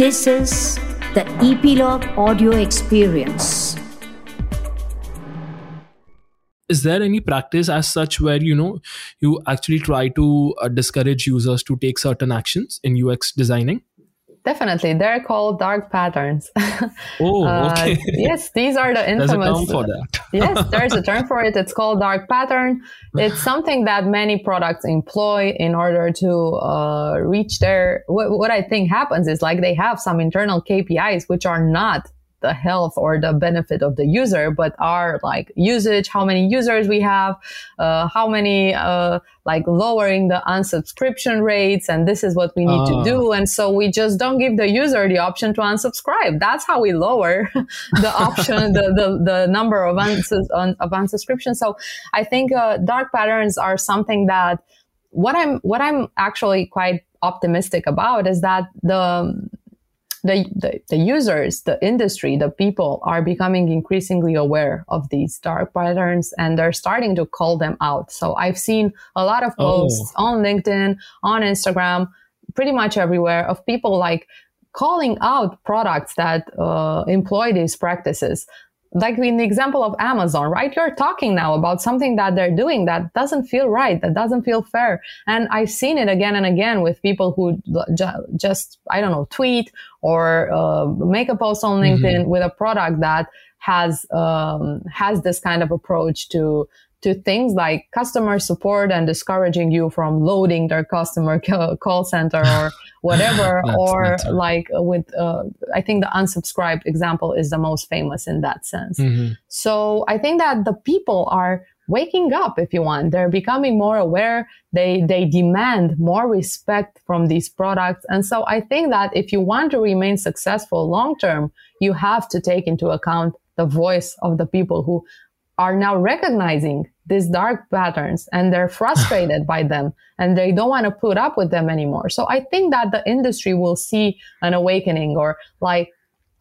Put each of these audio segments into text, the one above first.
This is the Epilogue audio experience. Is there any practice as such where you know you actually try to uh, discourage users to take certain actions in UX designing? Definitely, they're called dark patterns. Oh, okay. Uh, yes, these are the infamous. There's a term for that. yes, there's a term for it. It's called dark pattern. It's something that many products employ in order to uh, reach their. What, what I think happens is like they have some internal KPIs which are not the health or the benefit of the user, but are like usage, how many users we have, uh, how many, uh, like lowering the unsubscription rates. And this is what we need Ah. to do. And so we just don't give the user the option to unsubscribe. That's how we lower the option, the, the, the number of, unsus- un- of unsubscription. So I think, uh, dark patterns are something that what I'm, what I'm actually quite optimistic about is that the, the, the, the users, the industry, the people are becoming increasingly aware of these dark patterns and they're starting to call them out. So I've seen a lot of Oh. posts on LinkedIn, on Instagram, pretty much everywhere of people like calling out products that uh, employ these practices. Like in the example of Amazon, right? You're talking now about something that they're doing that doesn't feel right, that doesn't feel fair. And I've seen it again and again with people who just, I don't know, tweet or uh, make a post on LinkedIn with a product that has um, has this kind of approach to to things like customer support and discouraging you from loading their customer call center or whatever That's or like with uh, i think the unsubscribed example is the most famous in that sense Mhm. so I think that the people are waking up, if you want. They're becoming more aware. They, they demand more respect from these products. And so I think that if you want to remain successful long term, you have to take into account the voice of the people who are now recognizing these dark patterns and they're frustrated by them and they don't want to put up with them anymore. So I think that the industry will see an awakening or like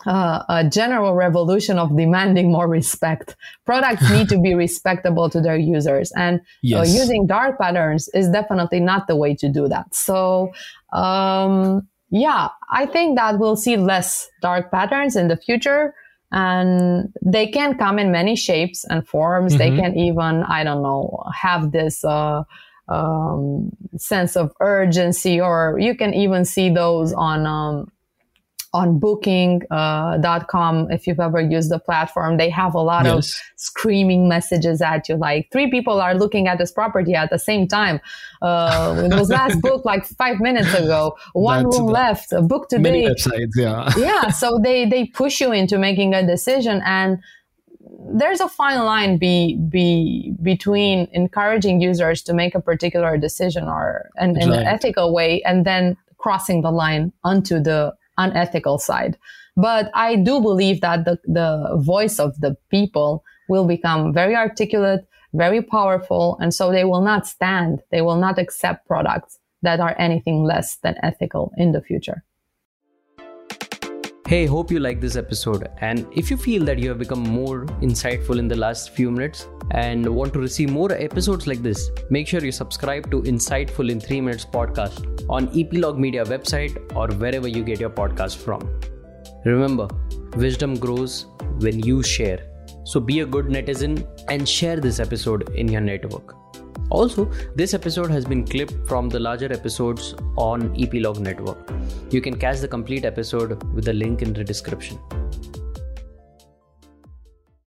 uh, a general revolution of demanding more respect. Products need to be respectable to their users, and uh, using dark patterns is definitely not the way to do that. So, um, yeah, I think that we'll see less dark patterns in the future. And they can come in many shapes and forms. They Mhm. can even, I don't know, have this, uh, um, sense of urgency, or you can even see those on, um, on booking.com if you've ever used the platform. They have a lot of screaming messages at you like three people are looking at this property at the same time. Uh it was last booked like five minutes ago. One That's room the- left book today. Many websites, yeah. yeah so they they push you into making a decision and there's a fine line be, be between encouraging users to make a particular decision or and in Right. an ethical way and then crossing the line onto the unethical side. But i do believe that the, the voice of the people will become very articulate very powerful and so they will not stand they will not accept products that are anything less than ethical in the future Hey, hope you like this episode. And if you feel that you have become more insightful in the last few minutes and want to receive more episodes like this, make sure you subscribe to Insightful in 3 Minutes podcast on Epilogue Media website or wherever you get your podcast from. Remember, wisdom grows when you share. So be a good netizen and share this episode in your network. Also, this episode has been clipped from the larger episodes on Epilogue Network. You can catch the complete episode with the link in the description.